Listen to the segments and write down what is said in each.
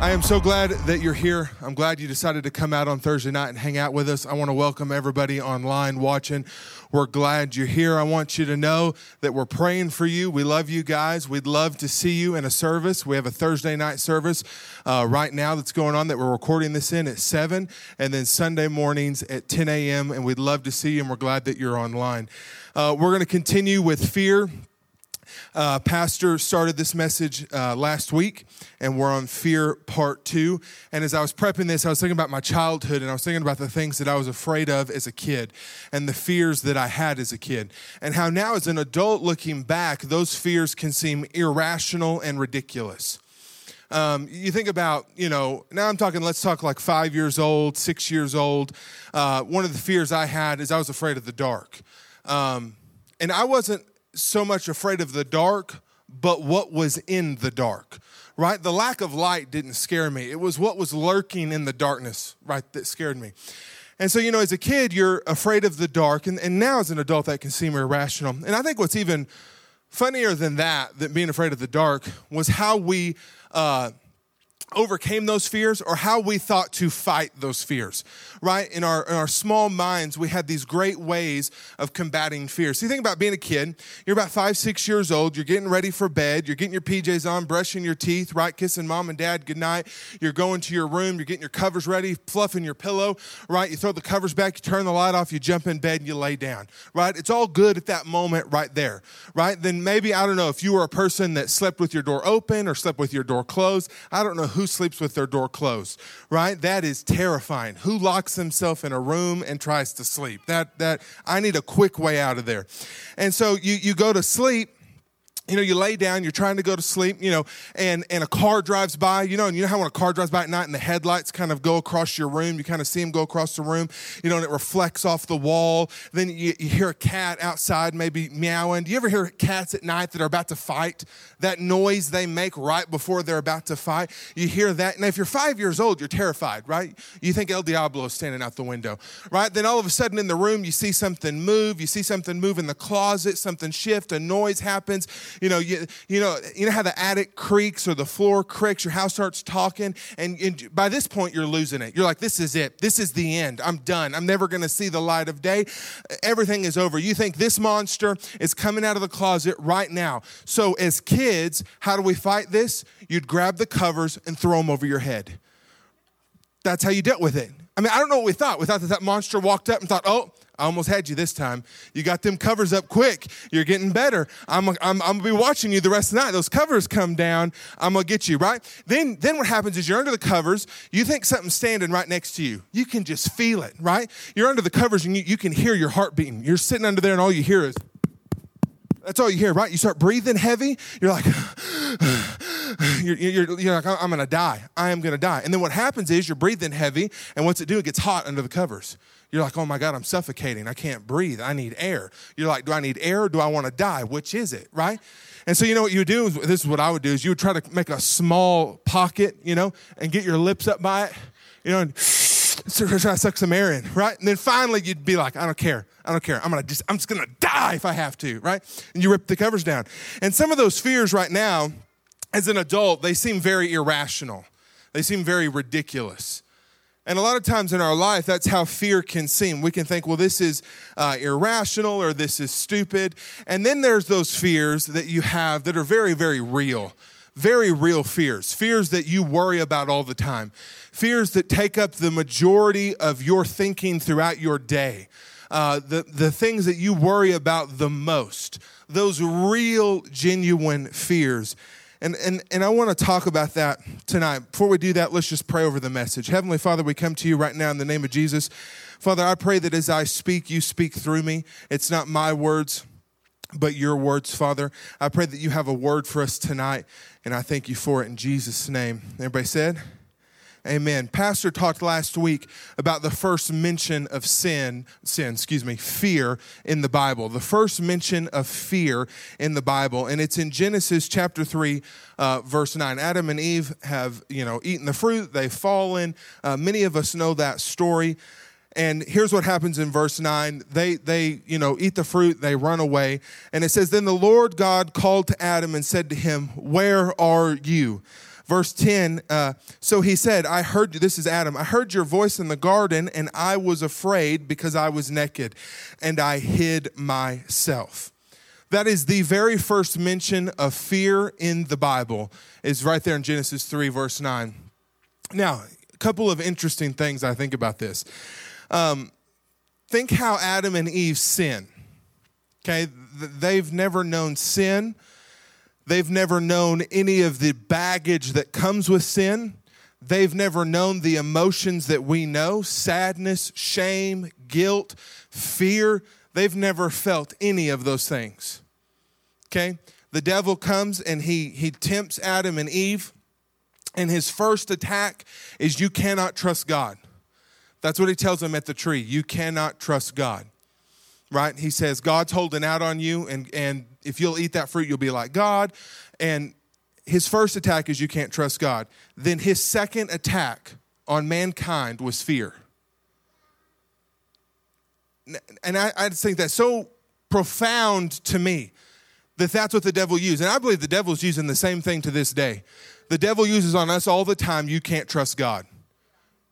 I am so glad that you're here. I'm glad you decided to come out on Thursday night and hang out with us. I want to welcome everybody online watching. We're glad you're here. I want you to know that we're praying for you. We love you guys. We'd love to see you in a service. We have a Thursday night service uh, right now that's going on that we're recording this in at 7, and then Sunday mornings at 10 a.m. And we'd love to see you, and we're glad that you're online. Uh, we're going to continue with fear. Uh, Pastor started this message uh, last week, and we're on fear part two. And as I was prepping this, I was thinking about my childhood, and I was thinking about the things that I was afraid of as a kid, and the fears that I had as a kid, and how now, as an adult looking back, those fears can seem irrational and ridiculous. Um, you think about, you know, now I'm talking, let's talk like five years old, six years old. Uh, one of the fears I had is I was afraid of the dark. Um, and I wasn't so much afraid of the dark, but what was in the dark, right? The lack of light didn't scare me. It was what was lurking in the darkness, right, that scared me. And so, you know, as a kid, you're afraid of the dark. And, and now as an adult, that can seem irrational. And I think what's even funnier than that, than being afraid of the dark, was how we, uh, overcame those fears or how we thought to fight those fears right? In our, in our small minds we had these great ways of combating fear so you think about being a kid. You're about five six years old. You're getting ready for bed. You're getting your pjs on brushing your teeth right? Kissing mom and dad goodnight. You're going to your room. You're getting your covers ready fluffing your pillow right? You throw the covers back. You turn the light off. You jump in bed and you lay down right? It's all good at that moment right there right? Then maybe i don't know if you were a person that slept with your door open or slept with your door closed i don't know who sleeps with their door closed, right? That is terrifying. Who locks himself in a room and tries to sleep? That that I need a quick way out of there. And so you you go to sleep you know, you lay down, you're trying to go to sleep, you know, and, and a car drives by, you know, and you know how when a car drives by at night and the headlights kind of go across your room, you kind of see them go across the room, you know, and it reflects off the wall. Then you, you hear a cat outside maybe meowing. Do you ever hear cats at night that are about to fight? That noise they make right before they're about to fight. You hear that. Now, if you're five years old, you're terrified, right? You think El Diablo is standing out the window, right? Then all of a sudden in the room, you see something move, you see something move in the closet, something shift, a noise happens you know, you, you know, you know how the attic creaks or the floor creaks, your house starts talking, and, and by this point you're losing it. You're like, this is it. This is the end. I'm done. I'm never going to see the light of day. Everything is over. You think this monster is coming out of the closet right now. So as kids, how do we fight this? You'd grab the covers and throw them over your head. That's how you dealt with it. I mean, I don't know what we thought. We thought that that monster walked up and thought, oh, I almost had you this time. You got them covers up quick. You're getting better. I'm, I'm, I'm gonna be watching you the rest of the night. Those covers come down. I'm gonna get you, right? Then, then what happens is you're under the covers. You think something's standing right next to you. You can just feel it, right? You're under the covers and you, you can hear your heart beating. You're sitting under there and all you hear is, that's all you hear, right? You start breathing heavy. You're like, you're, you're, you're, like, I'm gonna die. I am gonna die. And then what happens is you're breathing heavy, and what's it do? It gets hot under the covers. You're like, oh my God, I'm suffocating. I can't breathe. I need air. You're like, do I need air or do I want to die? Which is it, right? And so, you know what you do? This is what I would do is you would try to make a small pocket, you know, and get your lips up by it, you know, and try to suck some air in, right? And then finally you'd be like, I don't care. I don't care. I'm gonna just, I'm just gonna die if I have to, right? And you rip the covers down. And some of those fears right now, as an adult, they seem very irrational. They seem very ridiculous. And a lot of times in our life, that's how fear can seem. We can think, well, this is uh, irrational or this is stupid. And then there's those fears that you have that are very, very real. Very real fears, fears that you worry about all the time, fears that take up the majority of your thinking throughout your day, uh, the, the things that you worry about the most, those real, genuine fears. And, and, and I want to talk about that tonight. Before we do that, let's just pray over the message. Heavenly Father, we come to you right now in the name of Jesus. Father, I pray that as I speak, you speak through me. It's not my words, but your words, Father. I pray that you have a word for us tonight, and I thank you for it in Jesus' name. Everybody said, Amen. Pastor talked last week about the first mention of sin, sin, excuse me, fear in the Bible. The first mention of fear in the Bible, and it's in Genesis chapter three, uh, verse nine. Adam and Eve have, you know, eaten the fruit. They've fallen. Uh, many of us know that story. And here's what happens in verse 9. They they, you know, eat the fruit, they run away. And it says, Then the Lord God called to Adam and said to him, Where are you? Verse 10 uh, So he said, I heard, you, this is Adam, I heard your voice in the garden, and I was afraid because I was naked, and I hid myself. That is the very first mention of fear in the Bible, is right there in Genesis 3, verse 9. Now, a couple of interesting things I think about this. Um, think how Adam and Eve sin. Okay, they've never known sin. They've never known any of the baggage that comes with sin. They've never known the emotions that we know sadness, shame, guilt, fear. They've never felt any of those things. Okay? The devil comes and he, he tempts Adam and Eve, and his first attack is you cannot trust God. That's what he tells them at the tree. You cannot trust God. Right? He says, God's holding out on you, and, and if you'll eat that fruit, you'll be like God. And his first attack is you can't trust God. Then his second attack on mankind was fear. And I, I just think that's so profound to me that that's what the devil used. And I believe the devil's using the same thing to this day. The devil uses on us all the time you can't trust God.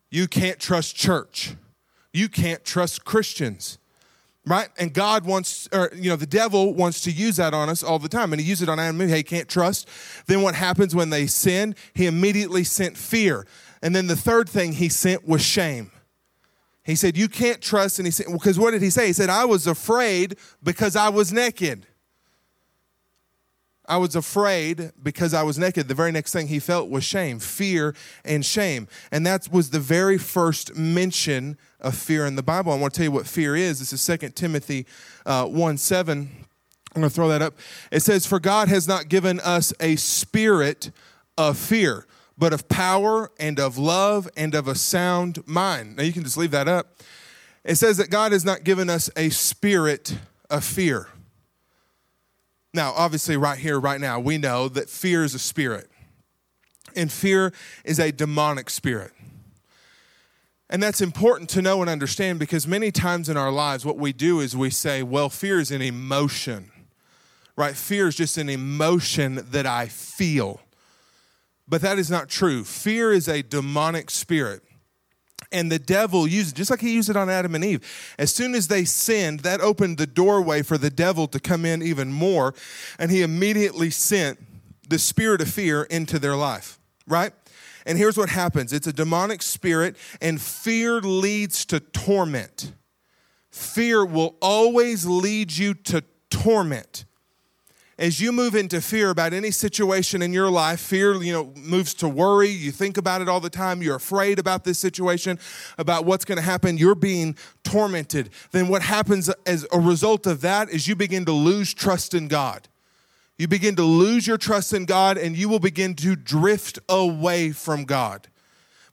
You can't trust church. You can't trust Christians. Right? And God wants, or, you know, the devil wants to use that on us all the time. And he used it on Adam and. Hey, can't trust. Then what happens when they sin? He immediately sent fear. And then the third thing he sent was shame. He said, You can't trust. And he said, Because what did he say? He said, I was afraid because I was naked. I was afraid because I was naked. The very next thing he felt was shame, fear, and shame. And that was the very first mention of fear in the Bible. I want to tell you what fear is. This is 2 Timothy uh, 1 7. I'm going to throw that up. It says, For God has not given us a spirit of fear, but of power and of love and of a sound mind. Now you can just leave that up. It says that God has not given us a spirit of fear. Now, obviously, right here, right now, we know that fear is a spirit, and fear is a demonic spirit. And that's important to know and understand because many times in our lives, what we do is we say, well, fear is an emotion, right? Fear is just an emotion that I feel. But that is not true. Fear is a demonic spirit. And the devil used it, just like he used it on Adam and Eve. As soon as they sinned, that opened the doorway for the devil to come in even more. And he immediately sent the spirit of fear into their life, right? And here's what happens it's a demonic spirit, and fear leads to torment. Fear will always lead you to torment as you move into fear about any situation in your life, fear, you know, moves to worry. You think about it all the time. You're afraid about this situation, about what's going to happen. You're being tormented. Then what happens as a result of that is you begin to lose trust in God. You begin to lose your trust in God and you will begin to drift away from God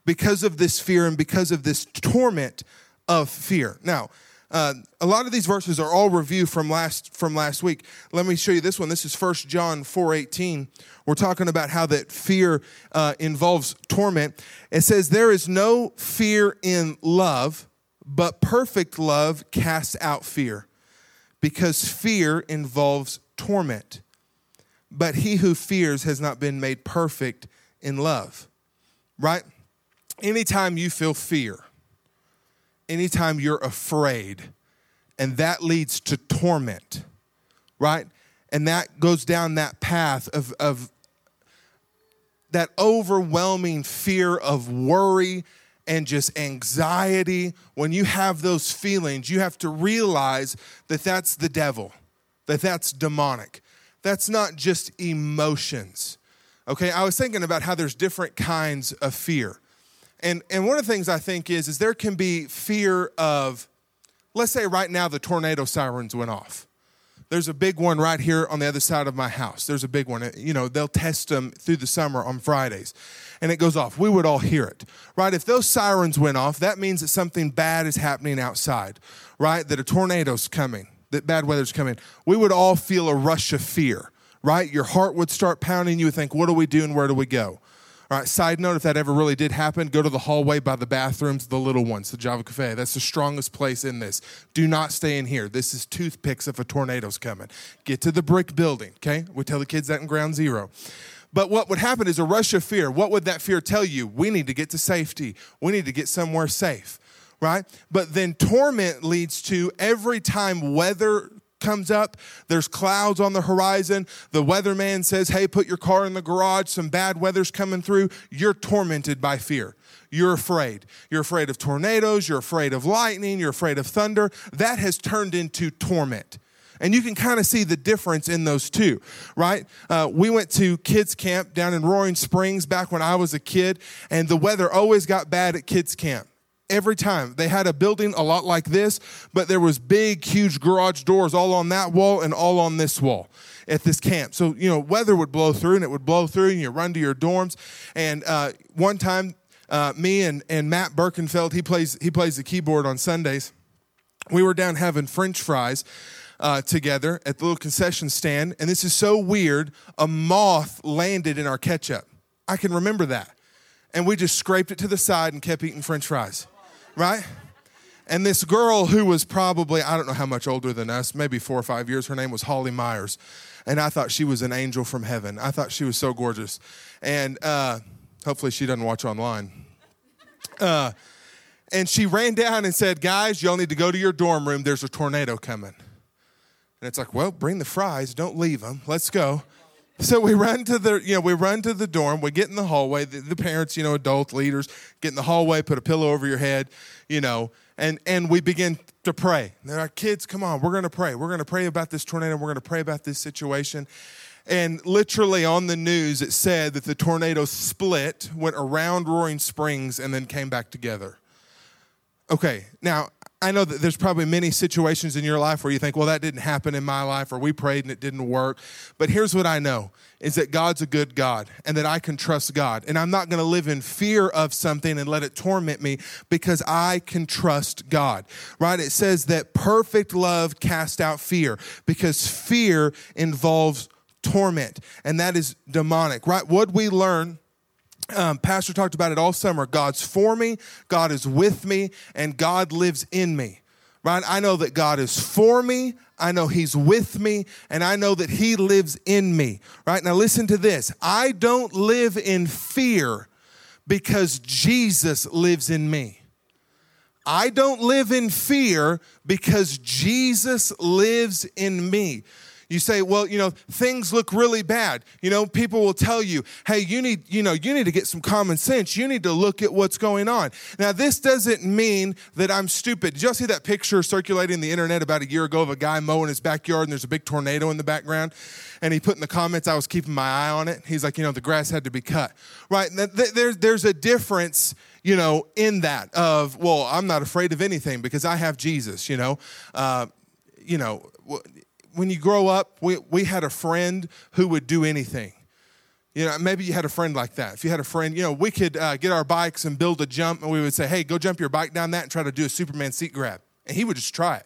because of this fear and because of this torment of fear. Now, uh, a lot of these verses are all review from last from last week. Let me show you this one. This is 1 John 4:18. We're talking about how that fear uh, involves torment. It says, "There is no fear in love, but perfect love casts out fear, because fear involves torment. But he who fears has not been made perfect in love." Right? Anytime you feel fear, anytime you're afraid, and that leads to torment, right? And that goes down that path of, of that overwhelming fear of worry and just anxiety. When you have those feelings, you have to realize that that's the devil, that that's demonic. That's not just emotions. Okay, I was thinking about how there's different kinds of fear. And, and one of the things I think is, is there can be fear of, let's say right now the tornado sirens went off. There's a big one right here on the other side of my house. There's a big one. Uh, you know, they'll test them through the summer on Fridays and it goes off. We would all hear it, right? If those sirens went off, that means that something bad is happening outside, right? That a tornado's coming, that bad weather's coming. We would all feel a rush of fear, right? Your heart would start pounding. You would think, what do we do and where do we go? All right, side note if that ever really did happen, go to the hallway by the bathrooms, the little ones, the Java Cafe. That's the strongest place in this. Do not stay in here. This is toothpicks if a tornado's coming. Get to the brick building, okay? We tell the kids that in ground zero. But what would happen is a rush of fear. What would that fear tell you? We need to get to safety. We need to get somewhere safe, right? But then torment leads to every time weather comes up, there's clouds on the horizon. The weatherman says, Hey, put your car in the garage, some bad weather's coming through. You're tormented by fear. You're afraid. You're afraid of tornadoes, you're afraid of lightning, you're afraid of thunder. That has turned into torment. And you can kind of see the difference in those two, right? Uh, we went to kids' camp down in Roaring Springs back when I was a kid, and the weather always got bad at kids' camp every time. They had a building a lot like this but there was big huge garage doors all on that wall and all on this wall at this camp. So you know weather would blow through and it would blow through and you run to your dorms. And uh, one time uh, me and, and matt birkenfeld he plays he plays the keyboard on sundays. We were down having french fries uh, together at the little concession stand. And this is so weird a moth landed in our ketchup. I can remember that. And we just scraped it to the side and kept eating french fries right? And this girl who was probably, I don't know how much older than us, maybe four or five years, her name was Holly Myers. And I thought she was an angel from heaven. I thought she was so gorgeous. And uh, hopefully she doesn't watch online. Uh, and she ran down and said, Guys, y'all need to go to your dorm room. There's a tornado coming. And it's like, Well, bring the fries. Don't leave them. Let's go. So we run to the, you know, we run to the dorm. We get in the hallway. The, the, parents, you know, adult leaders, get in the hallway, put a pillow over your head, you know, and and we begin to pray. they're like, kids, come on, we're going to pray. We're going to pray about this tornado. We're going to pray about this situation. And literally on the news, it said that the tornado split, went around Roaring Springs, and then came back together. Okay, now I know that there's probably many situations in your life where you think, well, that didn't happen in my life, or we prayed and it didn't work. But here's what I know is that God's a good God and that I can trust God. And I'm not going to live in fear of something and let it torment me because I can trust God, right? It says that perfect love casts out fear because fear involves torment, and that is demonic, right? What we learn um, Pastor talked about it all summer. God's for me, God is with me, and God lives in me. Right? I know that God is for me. I know He's with me, and I know that He lives in me. Right? Now, listen to this I don't live in fear because Jesus lives in me. I don't live in fear because Jesus lives in me. You say, well, you know, things look really bad. You know, people will tell you, hey, you need, you know, you need to get some common sense. You need to look at what's going on. Now, this doesn't mean that I'm stupid. Did y'all see that picture circulating the internet about a year ago of a guy mowing his backyard and there's a big tornado in the background? And he put in the comments, I was keeping my eye on it. He's like, you know, the grass had to be cut. Right? There's, there's a difference you know, in that of, well, I'm not afraid of anything because I have Jesus, you know. Uh, you know, when you grow up, we, we had a friend who would do anything. You know, maybe you had a friend like that. If you had a friend, you know, we could uh, get our bikes and build a jump, and we would say, hey, go jump your bike down that and try to do a Superman seat grab. And he would just try it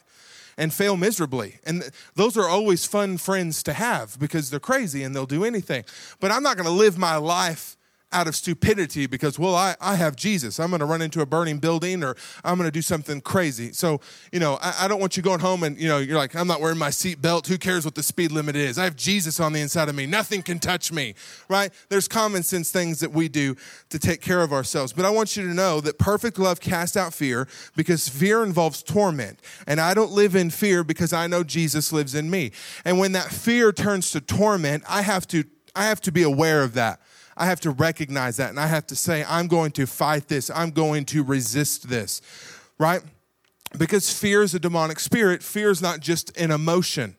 and fail miserably. And th- those are always fun friends to have because they're crazy and they'll do anything. But I'm not going to live my life out of stupidity because, well, I, I have Jesus. I'm going to run into a burning building or I'm going to do something crazy. So, you know, I, I, don't want you going home and, you know, you're like, I'm not wearing my seatbelt. Who cares what the speed limit is? I have Jesus on the inside of me. Nothing can touch me, right? There's common sense things that we do to take care of ourselves. But I want you to know that perfect love casts out fear because fear involves torment. And I don't live in fear because I know Jesus lives in me. And when that fear turns to torment, I have to I have to be aware of that. I have to recognize that and I have to say, I'm going to fight this. I'm going to resist this, right? Because fear is a demonic spirit. Fear is not just an emotion.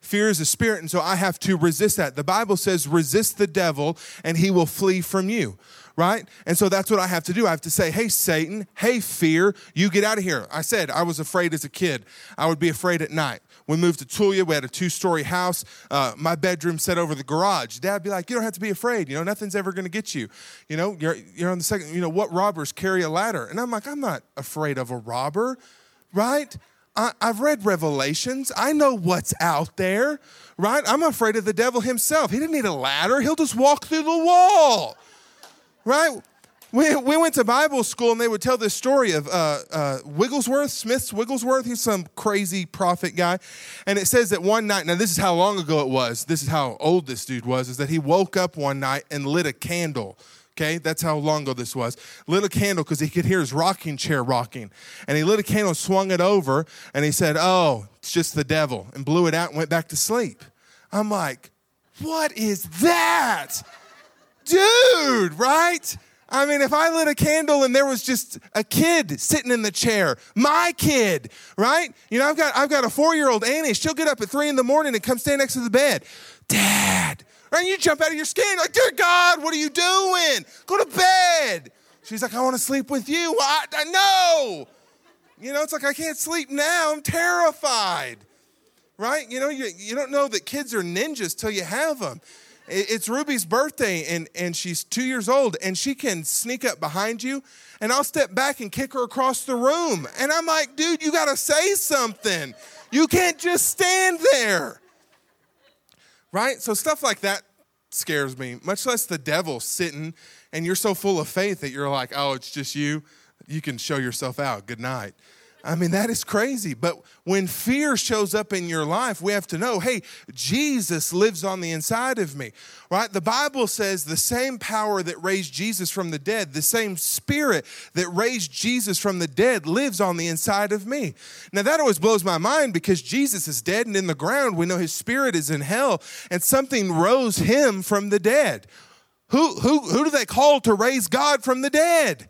Fear is a spirit, and so I have to resist that. The Bible says, resist the devil, and he will flee from you right? And so that's what I have to do. I have to say, hey, Satan, hey, fear, you get out of here. I said I was afraid as a kid. I would be afraid at night. We moved to Tulia. We had a two story house. Uh, my bedroom set over the garage. Dad'd be like, You don't have to be afraid. You know, nothing's ever going to get you. You know, you're, you're on the second, you know, what robbers carry a ladder? And I'm like, I'm not afraid of a robber, right? I, I've read Revelations. I know what's out there, right? I'm afraid of the devil himself. He didn't need a ladder, he'll just walk through the wall, right? We, we went to Bible school and they would tell this story of uh, uh, Wigglesworth, Smith's Wigglesworth. He's some crazy prophet guy. And it says that one night, now this is how long ago it was, this is how old this dude was, is that he woke up one night and lit a candle. Okay, that's how long ago this was. Lit a candle because he could hear his rocking chair rocking. And he lit a candle, swung it over, and he said, Oh, it's just the devil, and blew it out and went back to sleep. I'm like, What is that? Dude, right? I mean, if I lit a candle and there was just a kid sitting in the chair, my kid, right? You know, I've got I've got a four year old Annie. She'll get up at three in the morning and come stand next to the bed. Dad, right? You jump out of your skin like, dear God, what are you doing? Go to bed. She's like, I want to sleep with you. I, I know. You know, it's like I can't sleep now. I'm terrified. Right? You know, you, you don't know that kids are ninjas till you have them. It's Ruby's birthday, and, and she's two years old, and she can sneak up behind you, and I'll step back and kick her across the room. And I'm like, dude, you got to say something. You can't just stand there. Right? So stuff like that scares me, much less the devil sitting, and you're so full of faith that you're like, oh, it's just you. You can show yourself out. Good night. I mean, that is crazy. But when fear shows up in your life, we have to know hey, Jesus lives on the inside of me, right? The Bible says the same power that raised Jesus from the dead, the same spirit that raised Jesus from the dead lives on the inside of me. Now, that always blows my mind because Jesus is dead and in the ground. We know his spirit is in hell, and something rose him from the dead. Who, who, who do they call to raise God from the dead?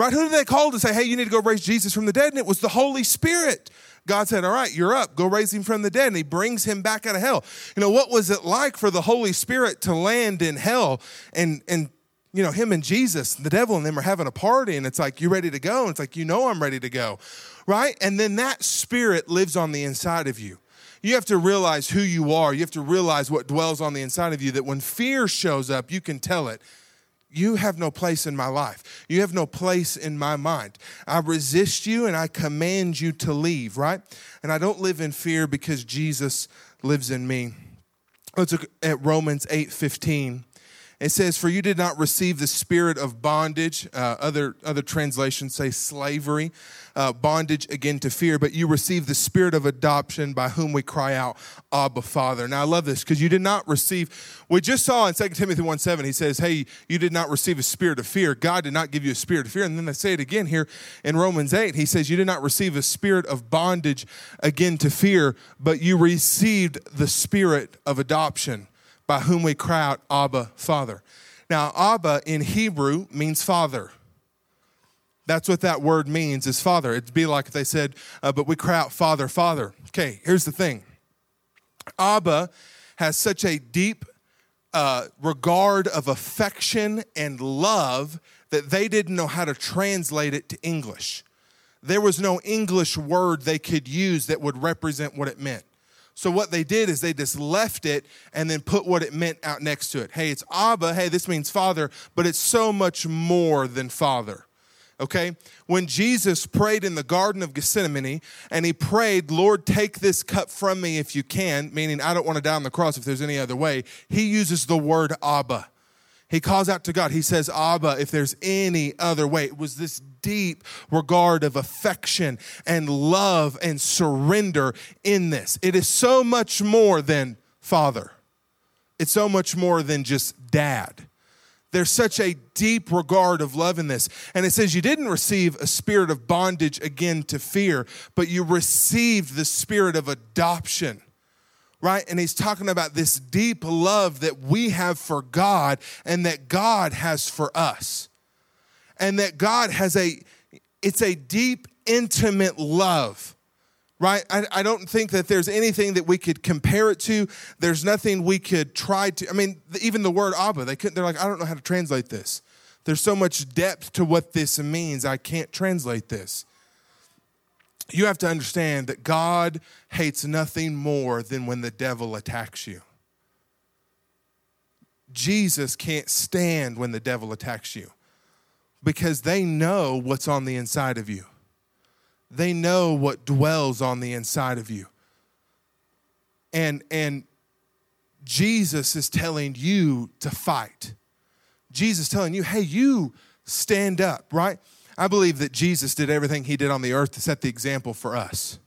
Right? Who did they call to say, hey, you need to go raise Jesus from the dead? And it was the Holy Spirit. God said, All right, you're up. Go raise him from the dead. And he brings him back out of hell. You know, what was it like for the Holy Spirit to land in hell and, and, you know, him and Jesus, the devil and them are having a party, and it's like, You ready to go? And it's like, You know, I'm ready to go. Right? And then that spirit lives on the inside of you. You have to realize who you are. You have to realize what dwells on the inside of you, that when fear shows up, you can tell it you have no place in my life. You have no place in my mind. I resist you and I command you to leave, right? And I don't live in fear because Jesus lives in me. Let's look at Romans 8 15. It says, For you did not receive the spirit of bondage. Uh, other, other translations say slavery, uh, bondage again to fear, but you received the spirit of adoption by whom we cry out, Abba, Father. Now, I love this because you did not receive, we just saw in 2 Timothy 1 7, he says, Hey, you did not receive a spirit of fear. God did not give you a spirit of fear. And then they say it again here in Romans 8. He says, You did not receive a spirit of bondage again to fear, but you received the spirit of adoption by whom we cry out, Abba, Father. Now, Abba in Hebrew means father. That's what that word means is father. It'd be like if they said, uh, but we cry out, Father, Father. Okay, here's the thing Abba has such a deep uh, regard of affection and love that they didn't know how to translate it to English. There was no English word they could use that would represent what it meant. So what they did is they just left it and then put what it meant out next to it. Hey, it's Abba. Hey, this means father, but it's so much more than father. Okay? When Jesus prayed in the Garden of Gethsemane and he prayed, Lord, take this cup from me if you can, meaning I don't want to die on the cross if there's any other way, he uses the word Abba. He calls out to God. He says, Abba, if there's any other way. It was this deep regard of affection and love and surrender in this. It is so much more than father, it's so much more than just dad. There's such a deep regard of love in this. And it says, You didn't receive a spirit of bondage again to fear, but you received the spirit of adoption right? And he's talking about this deep love that we have for God and that God has for us. And that God has a, it's a deep, intimate love, right? I, I don't think that there's anything that we could compare it to. There's nothing we could try to, I mean, even the word Abba, they couldn't, they're like, I don't know how to translate this. There's so much depth to what this means, I can't translate this you have to understand that God hates nothing more than when the devil attacks you. Jesus can't stand when the devil attacks you because they know what's on the inside of you. They know what dwells on the inside of you. And and Jesus is telling you to fight. Jesus telling you, "Hey, you stand up, right? I believe that Jesus did everything he did on the earth to set the example for us,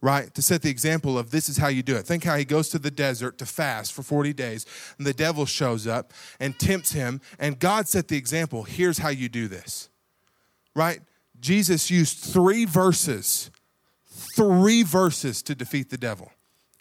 right? To set the example of this is how you do it. Think how he goes to the desert to fast for 40 days, and the devil shows up and tempts him, and God set the example. Here's how you do this, right? Jesus used three verses, three verses to defeat the devil.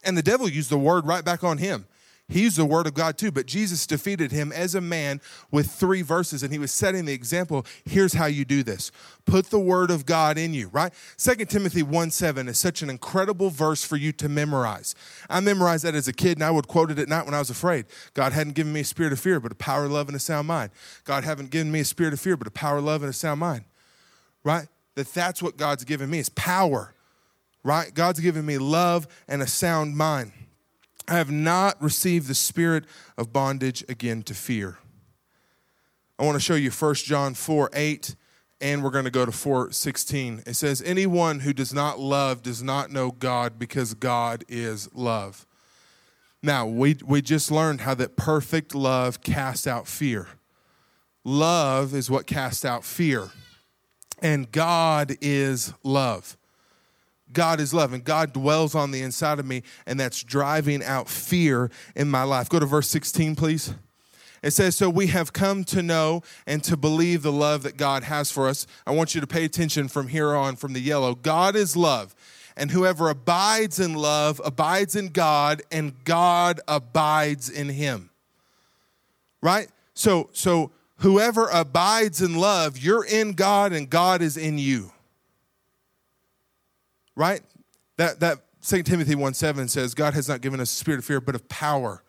And the devil used the word right back on him. He used the word of God too, but Jesus defeated him as a man with three verses, and he was setting the example. Here's how you do this put the word of God in you, right? Second Timothy 1 7 is such an incredible verse for you to memorize. I memorized that as a kid, and I would quote it at night when I was afraid. God hadn't given me a spirit of fear, but a power, love, and a sound mind. God hadn't given me a spirit of fear, but a power, love, and a sound mind, right? That that's what God's given me is power, right? God's given me love and a sound mind. I have not received the spirit of bondage again to fear. I want to show you 1 John 4 8, and we're going to go to 4 16. It says, Anyone who does not love does not know God because God is love. Now, we, we just learned how that perfect love casts out fear. Love is what casts out fear, and God is love. God is love and God dwells on the inside of me, and that's driving out fear in my life. Go to verse 16, please. It says, So we have come to know and to believe the love that God has for us. I want you to pay attention from here on, from the yellow. God is love, and whoever abides in love abides in God, and God abides in him. Right? So, so whoever abides in love, you're in God, and God is in you right? That, that 2 Timothy 1 7 says, God has not given us a spirit of fear, but of power.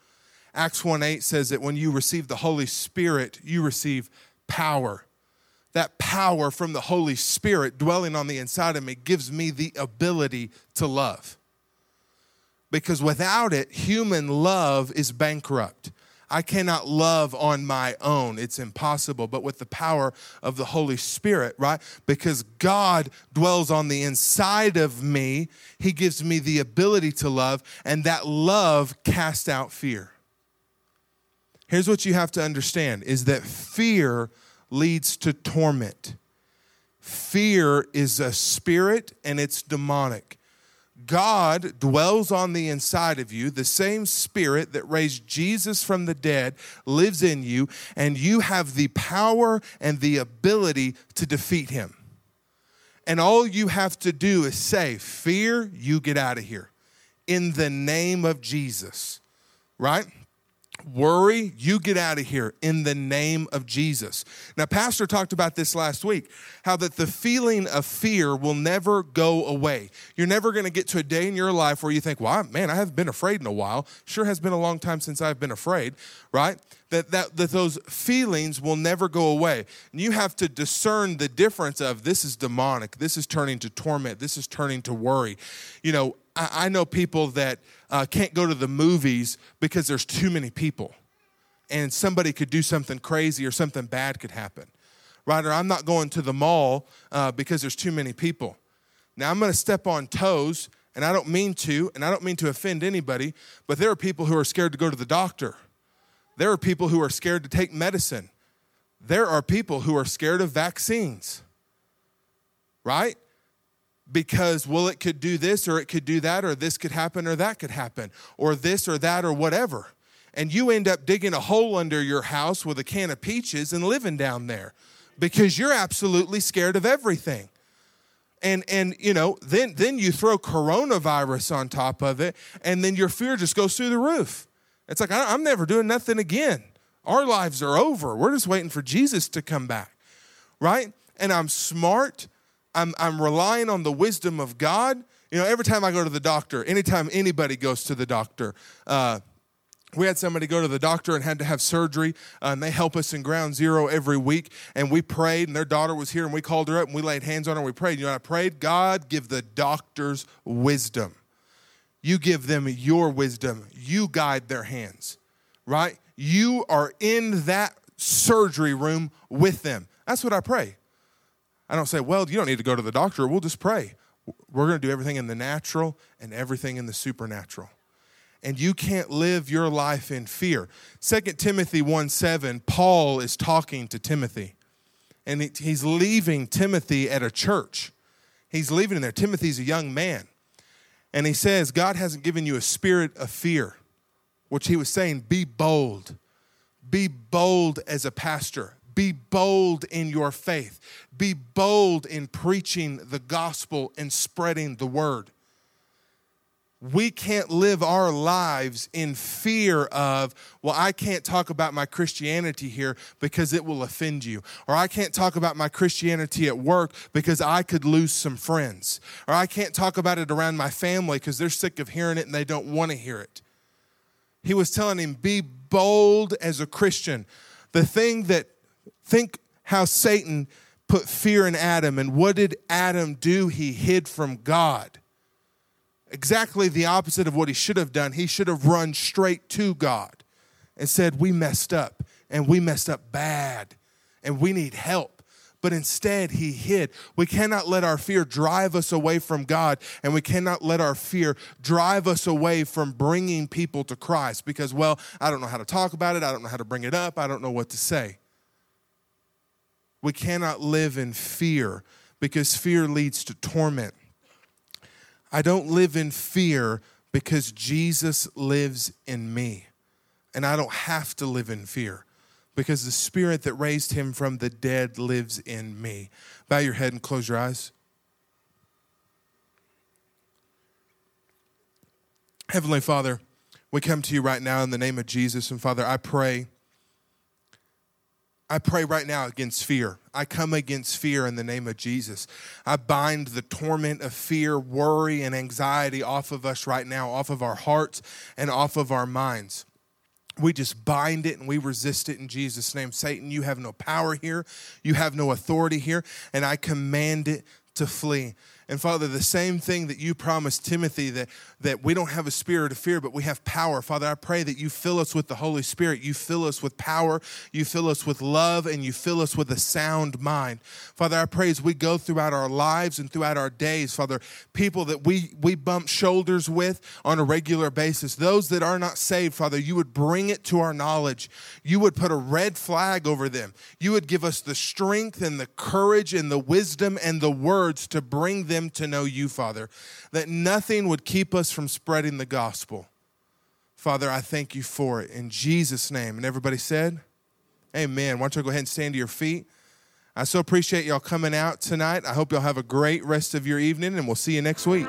Acts 1 8 says that when you receive the Holy Spirit, you receive power. That power from the Holy Spirit dwelling on the inside of me gives me the ability to love. Because without it, human love is bankrupt. I cannot love on my own. It's impossible. But with the power of the Holy Spirit, right? Because God dwells on the inside of me, He gives me the ability to love, and that love casts out fear. Here's what you have to understand is that fear leads to torment. Fear is a spirit and it's demonic. God dwells on the inside of you. The same spirit that raised Jesus from the dead lives in you, and you have the power and the ability to defeat him. And all you have to do is say, Fear, you get out of here. In the name of Jesus, right? Worry, you get out of here in the name of Jesus. Now, Pastor talked about this last week how that the feeling of fear will never go away. You're never going to get to a day in your life where you think, well, man, I haven't been afraid in a while. Sure has been a long time since I've been afraid, right? That, that, that those feelings will never go away. And you have to discern the difference of this is demonic, this is turning to torment, this is turning to worry. You know, I, I know people that uh, can't go to the movies because there's too many people. And somebody could do something crazy or something bad could happen. Right or i'm not going to the mall uh, because there's too many people. Now i'm going to step on toes and i don't mean to and i don't mean to offend anybody but there are people who are scared to go to the doctor. There are people who are scared to take medicine. There are people who are scared of vaccines. Right because well it could do this or it could do that or this could happen or that could happen or this or that or whatever. And you end up digging a hole under your house with a can of peaches and living down there because you're absolutely scared of everything. And and you know then then you throw coronavirus on top of it and then your fear just goes through the roof. It's like i'm never doing nothing again. Our lives are over. We're just waiting for jesus to come back right? And i'm smart I'm, I'm relying on the wisdom of God. You know, every time I go to the doctor, anytime anybody goes to the doctor, uh, we had somebody go to the doctor and had to have surgery, uh, and they help us in ground zero every week. And we prayed, and their daughter was here, and we called her up and we laid hands on her and we prayed. You know, I prayed, God, give the doctors wisdom. You give them your wisdom, you guide their hands, right? You are in that surgery room with them. That's what I pray. I don't say, well, you don't need to go to the doctor. We'll just pray. We're going to do everything in the natural and everything in the supernatural. And you can't live your life in fear. 2 Timothy 1 7, Paul is talking to Timothy. and he's leaving Timothy at a church. He's leaving in there. Timothy's a young man. And he says, God hasn't given you a spirit of fear, which he was saying, be bold. Be bold as a pastor. Be bold in your faith. Be bold in preaching the gospel and spreading the word we can't live our lives in fear of, well, I can't talk about my Christianity here because it will offend you. Or I can't talk about my Christianity at work because I could lose some friends. Or I can't talk about it around my family because they're sick of hearing it and they don't want to hear it. He was telling him, be bold as a Christian. The thing that, think how Satan put fear in Adam, and what did Adam do? He hid from God exactly the opposite of what he should have done. He should have run straight to God and said, We messed up and we messed up bad and we need help. But instead, he hid. We cannot let our fear drive us away from God, and we cannot let our fear drive us away from bringing people to Christ because, well, I don't know how to talk about it. I don't know how to bring it up. I don't know what to say. We cannot live in fear because fear leads to torment. I don't live in fear because Jesus lives in me. And I don't have to live in fear because the spirit that raised him from the dead lives in me. Bow your head and close your eyes. Heavenly Father, we come to you right now in the name of Jesus. And Father, I pray I pray right now against fear. I come against fear in the name of Jesus. I bind the torment of fear, worry, and anxiety off of us right now, off of our hearts and off of our minds. We just bind it and we resist it in Jesus' name. Satan, you have no power here, you have no authority here, and I command it to flee. And Father, the same thing that you promised Timothy that, that we don't have a spirit of fear, but we have power. Father, I pray that you fill us with the Holy Spirit. You fill us with power. You fill us with love and you fill us with a sound mind. Father, I pray as we go throughout our lives and throughout our days, Father, people that we, we bump shoulders with on a regular basis, those that are not saved, Father, you would bring it to our knowledge. You would put a red flag over them. You would give us the strength and the courage and the wisdom and the words to bring them them to know you, Father, that nothing would keep us from spreading the gospel. Father, I thank you for it in Jesus' name. And everybody said, Amen. Why don't you go ahead and stand to your feet? I so appreciate y'all coming out tonight. I hope y'all have a great rest of your evening, and we'll see you next week.